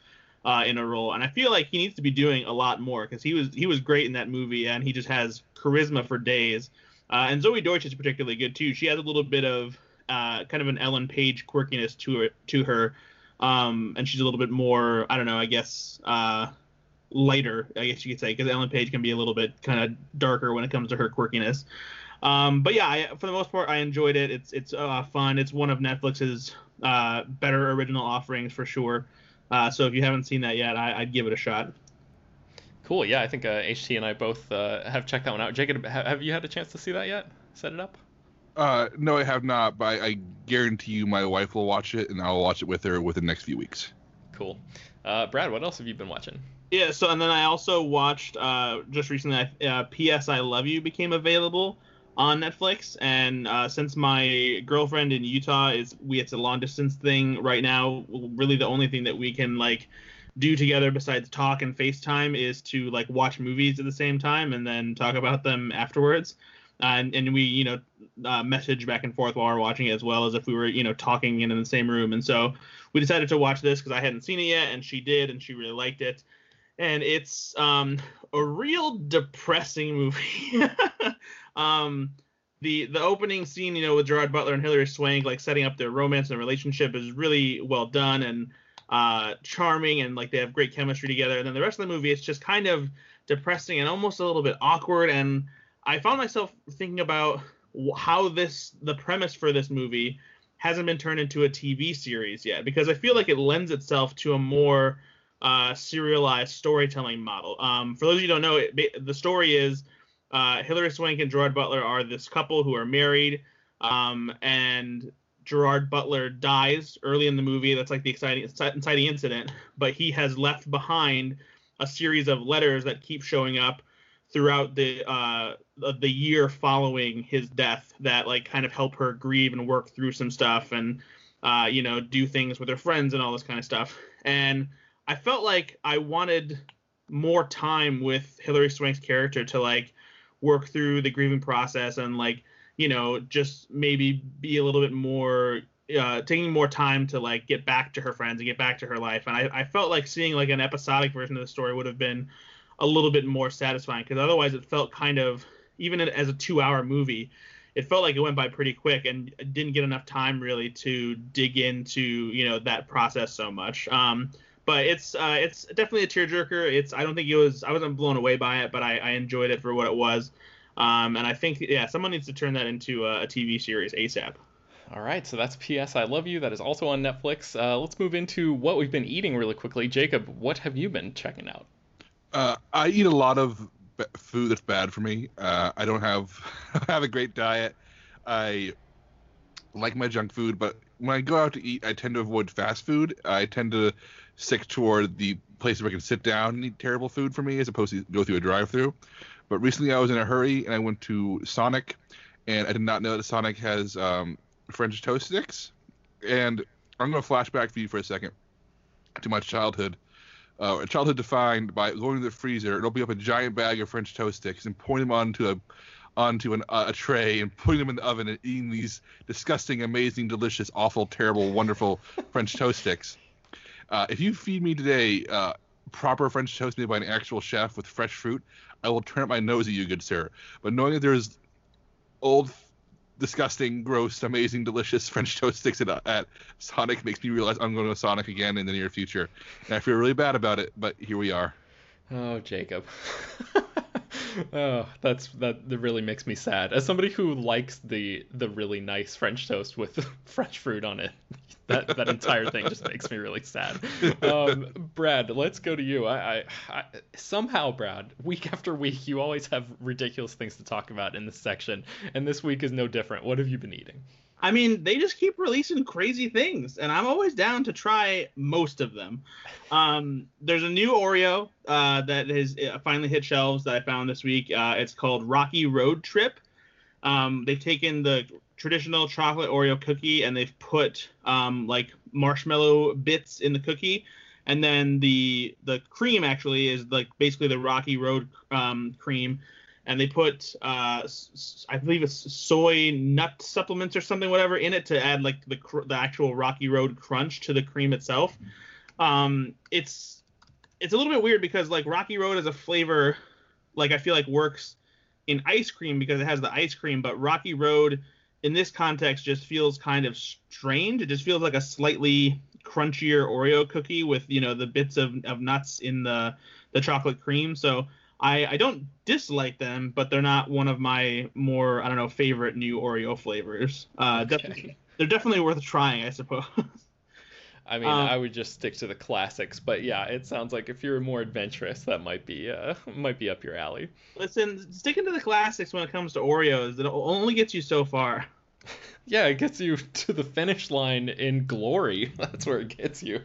uh, in a role. And I feel like he needs to be doing a lot more because he was he was great in that movie, and he just has charisma for days. Uh, and Zoey Deutch is particularly good too. She has a little bit of uh, kind of an Ellen Page quirkiness to her, to her, um, and she's a little bit more I don't know, I guess uh, lighter, I guess you could say, because Ellen Page can be a little bit kind of darker when it comes to her quirkiness. Um, but yeah, I, for the most part, I enjoyed it. It's it's uh, fun. It's one of Netflix's uh, better original offerings for sure. Uh, so if you haven't seen that yet, I, would give it a shot. Cool. Yeah, I think HT uh, and I both uh, have checked that one out. Jacob, have you had a chance to see that yet? Set it up. Uh, no, I have not, but I, I guarantee you my wife will watch it, and I'll watch it with her within the next few weeks. Cool. Uh, Brad, what else have you been watching? Yeah, so and then I also watched uh, just recently. Uh, P.S. I Love You became available on Netflix, and uh, since my girlfriend in Utah is we it's a long distance thing right now. Really, the only thing that we can like do together besides talk and FaceTime is to like watch movies at the same time and then talk about them afterwards. And, and we, you know, uh, message back and forth while we're watching it as well as if we were, you know, talking in, in the same room. And so we decided to watch this because I hadn't seen it yet, and she did, and she really liked it. And it's um, a real depressing movie. um, the the opening scene, you know, with Gerard Butler and Hilary Swank, like setting up their romance and relationship, is really well done and uh, charming, and like they have great chemistry together. And then the rest of the movie, it's just kind of depressing and almost a little bit awkward. And I found myself thinking about how this the premise for this movie hasn't been turned into a TV series yet because I feel like it lends itself to a more uh, serialized storytelling model. Um, for those of you who don't know, it, the story is uh, Hilary Swank and Gerard Butler are this couple who are married, um, and Gerard Butler dies early in the movie. That's like the exciting, exciting incident, but he has left behind a series of letters that keep showing up throughout the uh, the year following his death that like kind of help her grieve and work through some stuff and uh, you know do things with her friends and all this kind of stuff. And I felt like I wanted more time with Hilary Swank's character to like work through the grieving process and like you know just maybe be a little bit more uh, taking more time to like get back to her friends and get back to her life. And I, I felt like seeing like an episodic version of the story would have been a little bit more satisfying because otherwise it felt kind of even as a two hour movie it felt like it went by pretty quick and didn't get enough time really to dig into you know that process so much um, but it's uh, it's definitely a tearjerker it's i don't think it was i wasn't blown away by it but i, I enjoyed it for what it was um, and i think yeah someone needs to turn that into a, a tv series asap all right, so that's P.S. I Love You. That is also on Netflix. Uh, let's move into what we've been eating really quickly. Jacob, what have you been checking out? Uh, I eat a lot of food that's bad for me. Uh, I don't have have a great diet. I like my junk food, but when I go out to eat, I tend to avoid fast food. I tend to stick toward the places where I can sit down and eat terrible food for me, as opposed to go through a drive-through. But recently, I was in a hurry and I went to Sonic, and I did not know that Sonic has um, French toast sticks. And I'm going to flashback for you for a second to my childhood uh, childhood defined by going to the freezer and opening up a giant bag of French toast sticks and pouring them onto a onto an, uh, a tray and putting them in the oven and eating these disgusting, amazing, delicious, awful, terrible, wonderful French toast sticks. Uh, if you feed me today uh, proper French toast made by an actual chef with fresh fruit, I will turn up my nose at you, good sir. But knowing that there's old disgusting, gross, amazing, delicious French toast sticks at, at Sonic makes me realize I'm going to Sonic again in the near future. And I feel really bad about it, but here we are. Oh, Jacob. oh, that's that, that really makes me sad. As somebody who likes the the really nice French toast with fresh fruit on it, that that entire thing just makes me really sad. Um, Brad, let's go to you. I, I, I, somehow, Brad, week after week, you always have ridiculous things to talk about in this section, and this week is no different. What have you been eating? I mean, they just keep releasing crazy things, and I'm always down to try most of them. Um, there's a new Oreo uh, that has uh, finally hit shelves that I found this week. Uh, it's called Rocky Road Trip. Um, they've taken the traditional chocolate Oreo cookie and they've put um, like marshmallow bits in the cookie, and then the the cream actually is like basically the Rocky Road um, cream and they put uh, I believe it's soy nut supplements or something whatever in it to add like the the actual Rocky Road crunch to the cream itself. Um, it's it's a little bit weird because like Rocky Road as a flavor, like I feel like works in ice cream because it has the ice cream, but Rocky Road in this context just feels kind of strange. It just feels like a slightly crunchier Oreo cookie with you know the bits of, of nuts in the the chocolate cream. So I, I don't dislike them, but they're not one of my more I don't know favorite new Oreo flavors. Uh, okay. definitely, they're definitely worth trying, I suppose. I mean, um, I would just stick to the classics, but yeah, it sounds like if you're more adventurous, that might be uh, might be up your alley. Listen, sticking to the classics when it comes to Oreos, it only gets you so far. yeah, it gets you to the finish line in glory. That's where it gets you.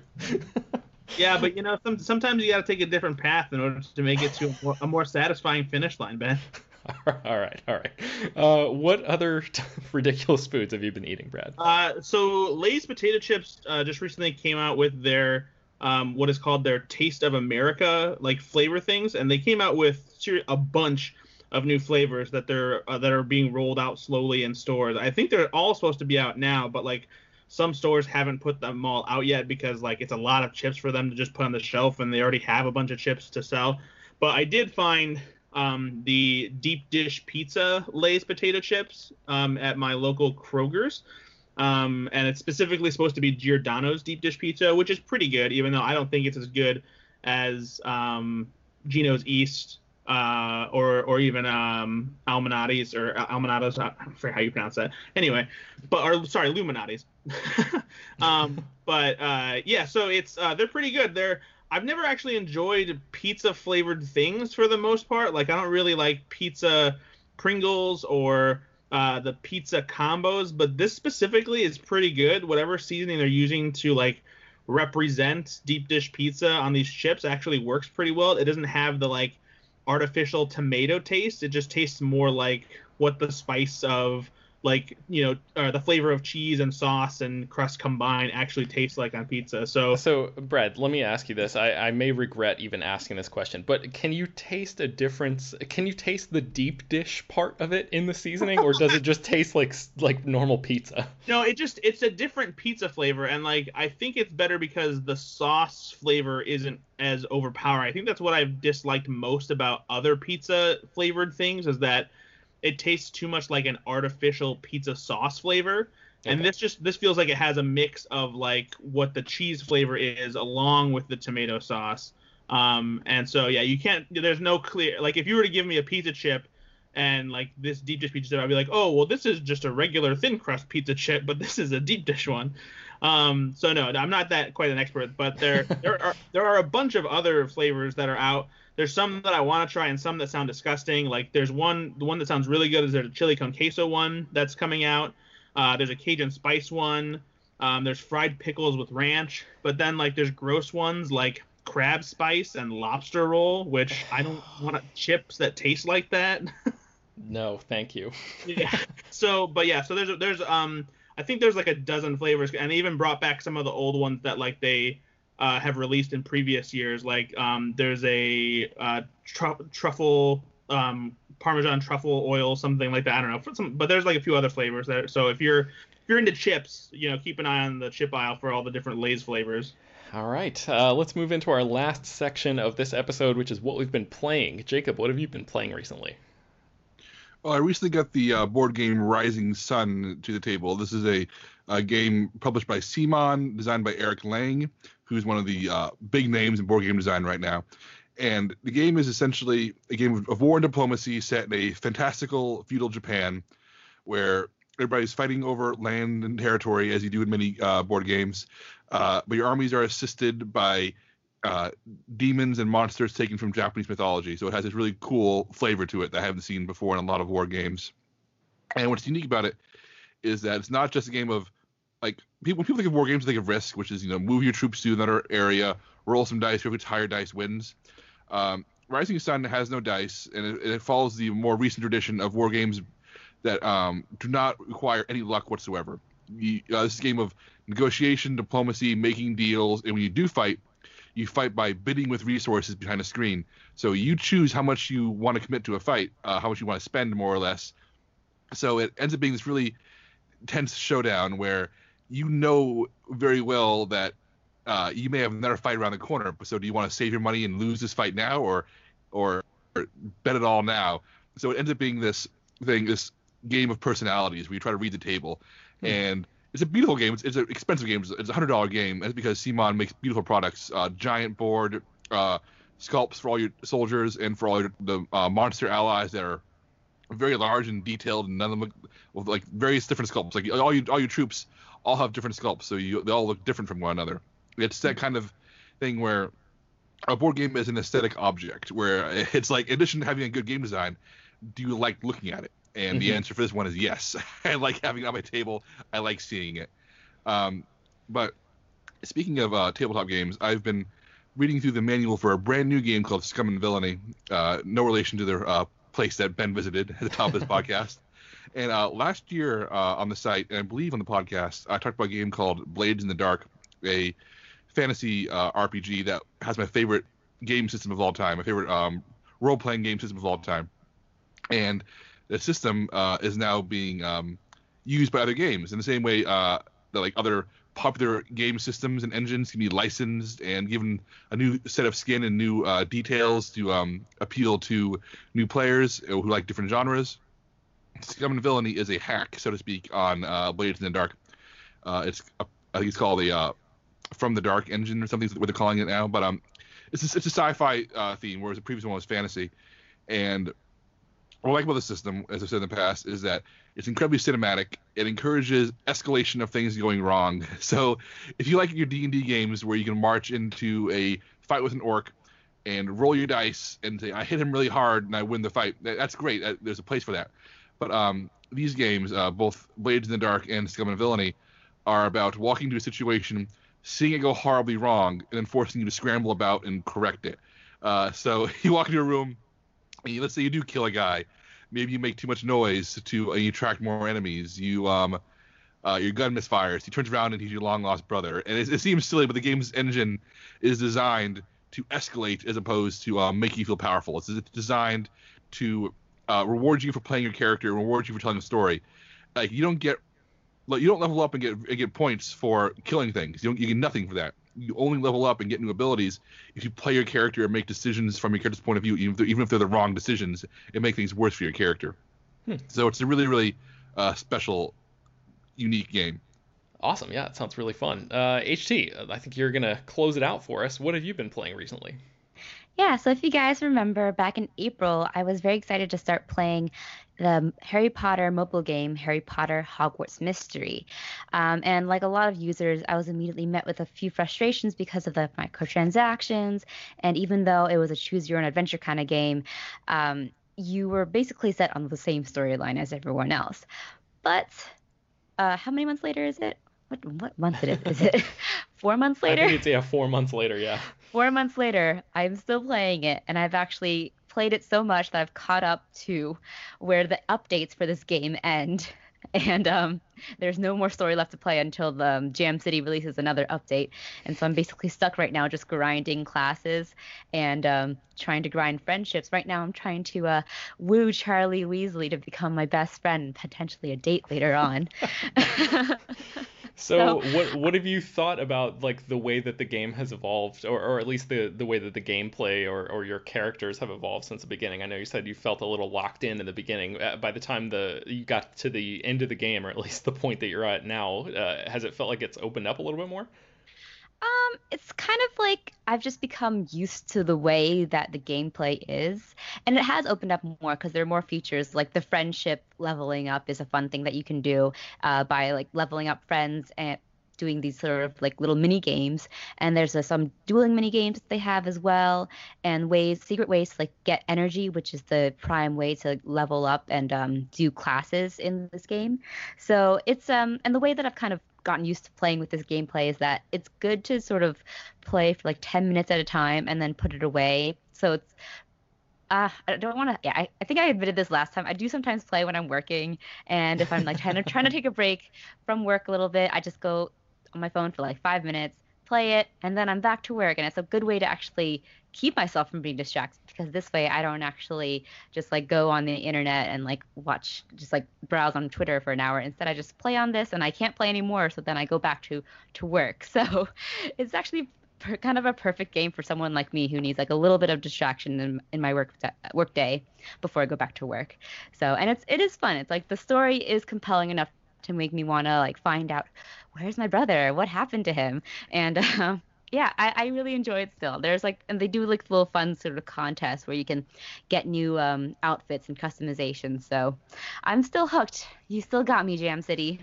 Yeah, but you know, some, sometimes you got to take a different path in order to make it to a more, a more satisfying finish line, Ben. all right, all right. Uh, what other ridiculous foods have you been eating, Brad? Uh, so Lay's potato chips uh, just recently came out with their um, what is called their Taste of America like flavor things, and they came out with a bunch of new flavors that they're uh, that are being rolled out slowly in stores. I think they're all supposed to be out now, but like some stores haven't put them all out yet because like it's a lot of chips for them to just put on the shelf and they already have a bunch of chips to sell. But I did find um, the deep dish pizza Lay's potato chips um, at my local Kroger's. Um, and it's specifically supposed to be Giordano's deep dish pizza, which is pretty good, even though I don't think it's as good as um, Gino's East uh, or or even um, Alminati's or Alminato's. I forget how you pronounce that. Anyway, but or sorry, Luminati's. um, but uh, yeah, so it's uh, they're pretty good. They're I've never actually enjoyed pizza flavored things for the most part. Like I don't really like pizza Pringles or uh, the pizza combos, but this specifically is pretty good. Whatever seasoning they're using to like represent deep dish pizza on these chips actually works pretty well. It doesn't have the like artificial tomato taste. It just tastes more like what the spice of like you know uh, the flavor of cheese and sauce and crust combined actually tastes like on pizza. So so brad let me ask you this. I, I may regret even asking this question but can you taste a difference? Can you taste the deep dish part of it in the seasoning or does it just taste like like normal pizza? No it just it's a different pizza flavor and like i think it's better because the sauce flavor isn't as overpowering. I think that's what i've disliked most about other pizza flavored things is that it tastes too much like an artificial pizza sauce flavor. Okay. And this just this feels like it has a mix of like what the cheese flavor is along with the tomato sauce. Um, and so yeah, you can't. There's no clear like if you were to give me a pizza chip and like this deep dish pizza chip, I'd be like, oh well, this is just a regular thin crust pizza chip, but this is a deep dish one. Um, so no, I'm not that quite an expert, but there there are there are a bunch of other flavors that are out there's some that I want to try and some that sound disgusting. Like there's one, the one that sounds really good is there's a chili con queso one that's coming out. Uh, there's a Cajun spice one. Um, there's fried pickles with ranch. But then like there's gross ones like crab spice and lobster roll, which I don't want chips that taste like that. no, thank you. yeah. So, but yeah, so there's there's um I think there's like a dozen flavors, and they even brought back some of the old ones that like they uh, have released in previous years. Like um, there's a uh, tr- truffle um, Parmesan truffle oil, something like that. I don't know, some, but there's like a few other flavors there. So if you're if you're into chips, you know, keep an eye on the chip aisle for all the different Lay's flavors. All right, uh, let's move into our last section of this episode, which is what we've been playing. Jacob, what have you been playing recently? Well, I recently got the uh, board game Rising Sun to the table. This is a, a game published by CMON, designed by Eric Lang who's one of the uh, big names in board game design right now. And the game is essentially a game of, of war and diplomacy set in a fantastical feudal Japan, where everybody's fighting over land and territory as you do in many uh, board games. Uh, but your armies are assisted by uh, demons and monsters taken from Japanese mythology. So it has this really cool flavor to it that I haven't seen before in a lot of war games. And what's unique about it is that it's not just a game of like people when people think of war games, they think of Risk, which is you know move your troops to another area, roll some dice, whoever gets higher dice wins. Um, Rising Sun has no dice, and it, it, follows the more recent tradition of war games that um, do not require any luck whatsoever. You, uh, this is a game of negotiation, diplomacy, making deals, and when you do fight, you fight by bidding with resources behind a screen. So you choose how much you want to commit to a fight, uh, how much you want to spend, more or less. So it ends up being this really tense showdown where you know very well that uh, you may have another fight around the corner. So do you want to save your money and lose this fight now, or or, or bet it all now? So it ends up being this thing, this game of personalities where you try to read the table, mm. and it's a beautiful game. It's, it's an expensive game. It's a hundred dollar game, and it's because CMON makes beautiful products. Uh, giant board, uh, sculpts for all your soldiers and for all your, the uh, monster allies that are very large and detailed, and none of them with like various different sculpts. Like all you all your troops all have different sculpts, so you they all look different from one another. It's that kind of thing where a board game is an aesthetic object, where it's like, in addition to having a good game design, do you like looking at it? And mm-hmm. the answer for this one is yes. I like having it on my table. I like seeing it. Um, but Speaking of uh, tabletop games, I've been reading through the manual for a brand new game called Scum and Villainy. Uh, no relation to the uh, place that Ben visited at the top of this podcast. And uh, last year uh, on the site, and I believe on the podcast, I talked about a game called Blades in the Dark, a fantasy uh, RPG that has my favorite game system of all time, my favorite um, role-playing game system of all time. And the system uh, is now being um, used by other games in the same way uh, that like other popular game systems and engines can be licensed and given a new set of skin and new uh, details to um, appeal to new players who like different genres. Scum and Villainy is a hack, so to speak, on uh, Blades in the Dark. Uh, it's a, I think it's called the uh, Forged in the Dark engine or something, what they're calling it now. But um, it's a, it's a sci-fi uh, theme, whereas the previous one was fantasy. And what I like about the system, as I've said in the past, is that it's incredibly cinematic. It encourages escalation of things going wrong. So if you like your D&D games where you can march into a fight with an orc and roll your dice and say I hit him really hard and I win the fight, that's great. There's a place for that. But um, these games, uh, both Blades in the Dark and Scum and Villainy, are about walking into a situation, seeing it go horribly wrong, and then forcing you to scramble about and correct it. Uh, so you walk into a room, let's say you do kill a guy. Maybe you make too much noise to uh, you attract more enemies. You um, uh, your gun misfires. He turns around and he's your long lost brother. And it, it, seems silly, but the game's engine is designed to escalate as opposed to um, make you feel powerful. It's designed to uh, rewards you for playing your character, and rewards you for telling a story. Like you don't get, like you don't level up and get get points for killing things. You don't you get nothing for that. You only level up and get new abilities if you play your character and make decisions from your character's point of view, even if they're, even if they're the wrong decisions. It make things worse for your character. Hmm. So it's a really really uh, special, unique game. Awesome. Yeah, it sounds really fun. Uh, HT, I think you're gonna close it out for us. What have you been playing recently? Yeah, so if you guys remember, back in April, I was very excited to start playing the Harry Potter mobile game, Harry Potter Hogwarts Mystery. Um, and like a lot of users, I was immediately met with a few frustrations because of the microtransactions. And even though it was a choose your own adventure kind of game, um, you were basically set on the same storyline as everyone else. But uh, how many months later is it? What what month it is? Is it four months later? I think it's yeah, four months later. Yeah four months later, I'm still playing it, and I've actually played it so much that I've caught up to where the updates for this game end. And um, there's no more story left to play until the um, Jam City releases another update. And so I'm basically stuck right now just grinding classes and um, trying to grind friendships. Right now I'm trying to uh, woo Charlie Weasley to become my best friend and potentially a date later on. So, so, what what have you thought about like the way that the game has evolved, or, or at least the the way that the gameplay or, or your characters have evolved since the beginning? I know you said you felt a little locked in in the beginning. Uh, by the time the you got to the end of the game, or at least the point that you're at now, uh, has it felt like it's opened up a little bit more? Um, it's kind of like I've just become used to the way that the gameplay is, and it has opened up more because there are more features. Like the friendship leveling up is a fun thing that you can do uh, by like leveling up friends and doing these sort of like little mini games and there's uh, some dueling mini games that they have as well and ways secret ways to like get energy which is the prime way to level up and um, do classes in this game so it's um and the way that i've kind of gotten used to playing with this gameplay is that it's good to sort of play for like 10 minutes at a time and then put it away. So it's uh, I don't want to. Yeah, I, I think I admitted this last time. I do sometimes play when I'm working, and if I'm like trying to trying to take a break from work a little bit, I just go on my phone for like five minutes, play it, and then I'm back to work. And it's a good way to actually keep myself from being distracted because this way I don't actually just like go on the internet and like watch just like browse on Twitter for an hour. Instead I just play on this and I can't play anymore so then I go back to to work. So it's actually per, kind of a perfect game for someone like me who needs like a little bit of distraction in, in my work work day before I go back to work. So and it's it is fun. It's like the story is compelling enough to make me want to like find out where's my brother, what happened to him, and um, yeah, I, I really enjoy it still. There's like, and they do like little fun sort of contests where you can get new um, outfits and customizations. So I'm still hooked. You still got me, Jam City.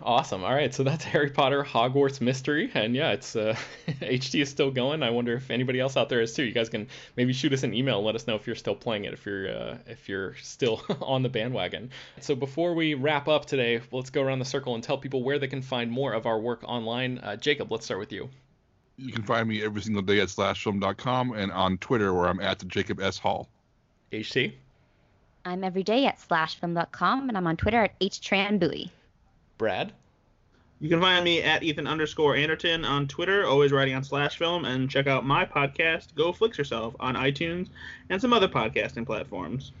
Awesome. All right, so that's Harry Potter Hogwarts Mystery, and yeah, it's uh, HT is still going. I wonder if anybody else out there is too. You guys can maybe shoot us an email and let us know if you're still playing it, if you're uh, if you're still on the bandwagon. So before we wrap up today, let's go around the circle and tell people where they can find more of our work online. Uh, Jacob, let's start with you. You can find me every single day at slashfilm.com and on Twitter where I'm at the Jacob S Hall. HT. I'm every day at slashfilm.com and I'm on Twitter at htranbui. Brad. You can find me at Ethan underscore Anderton on Twitter, always writing on Slash Film, and check out my podcast, Go Flix Yourself, on iTunes and some other podcasting platforms.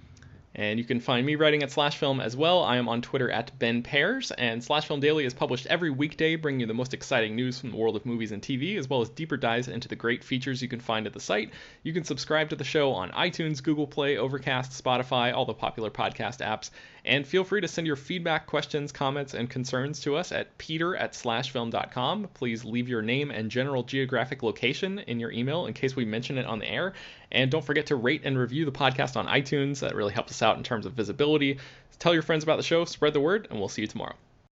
And you can find me writing at Slash Film as well. I am on Twitter at Ben Pears, and Slash Film Daily is published every weekday, bringing you the most exciting news from the world of movies and TV, as well as deeper dives into the great features you can find at the site. You can subscribe to the show on iTunes, Google Play, Overcast, Spotify, all the popular podcast apps, and feel free to send your feedback, questions, comments, and concerns to us at peter at slashfilm.com. Please leave your name and general geographic location in your email in case we mention it on the air. And don't forget to rate and review the podcast on iTunes. That really helps us out in terms of visibility. Tell your friends about the show, spread the word, and we'll see you tomorrow.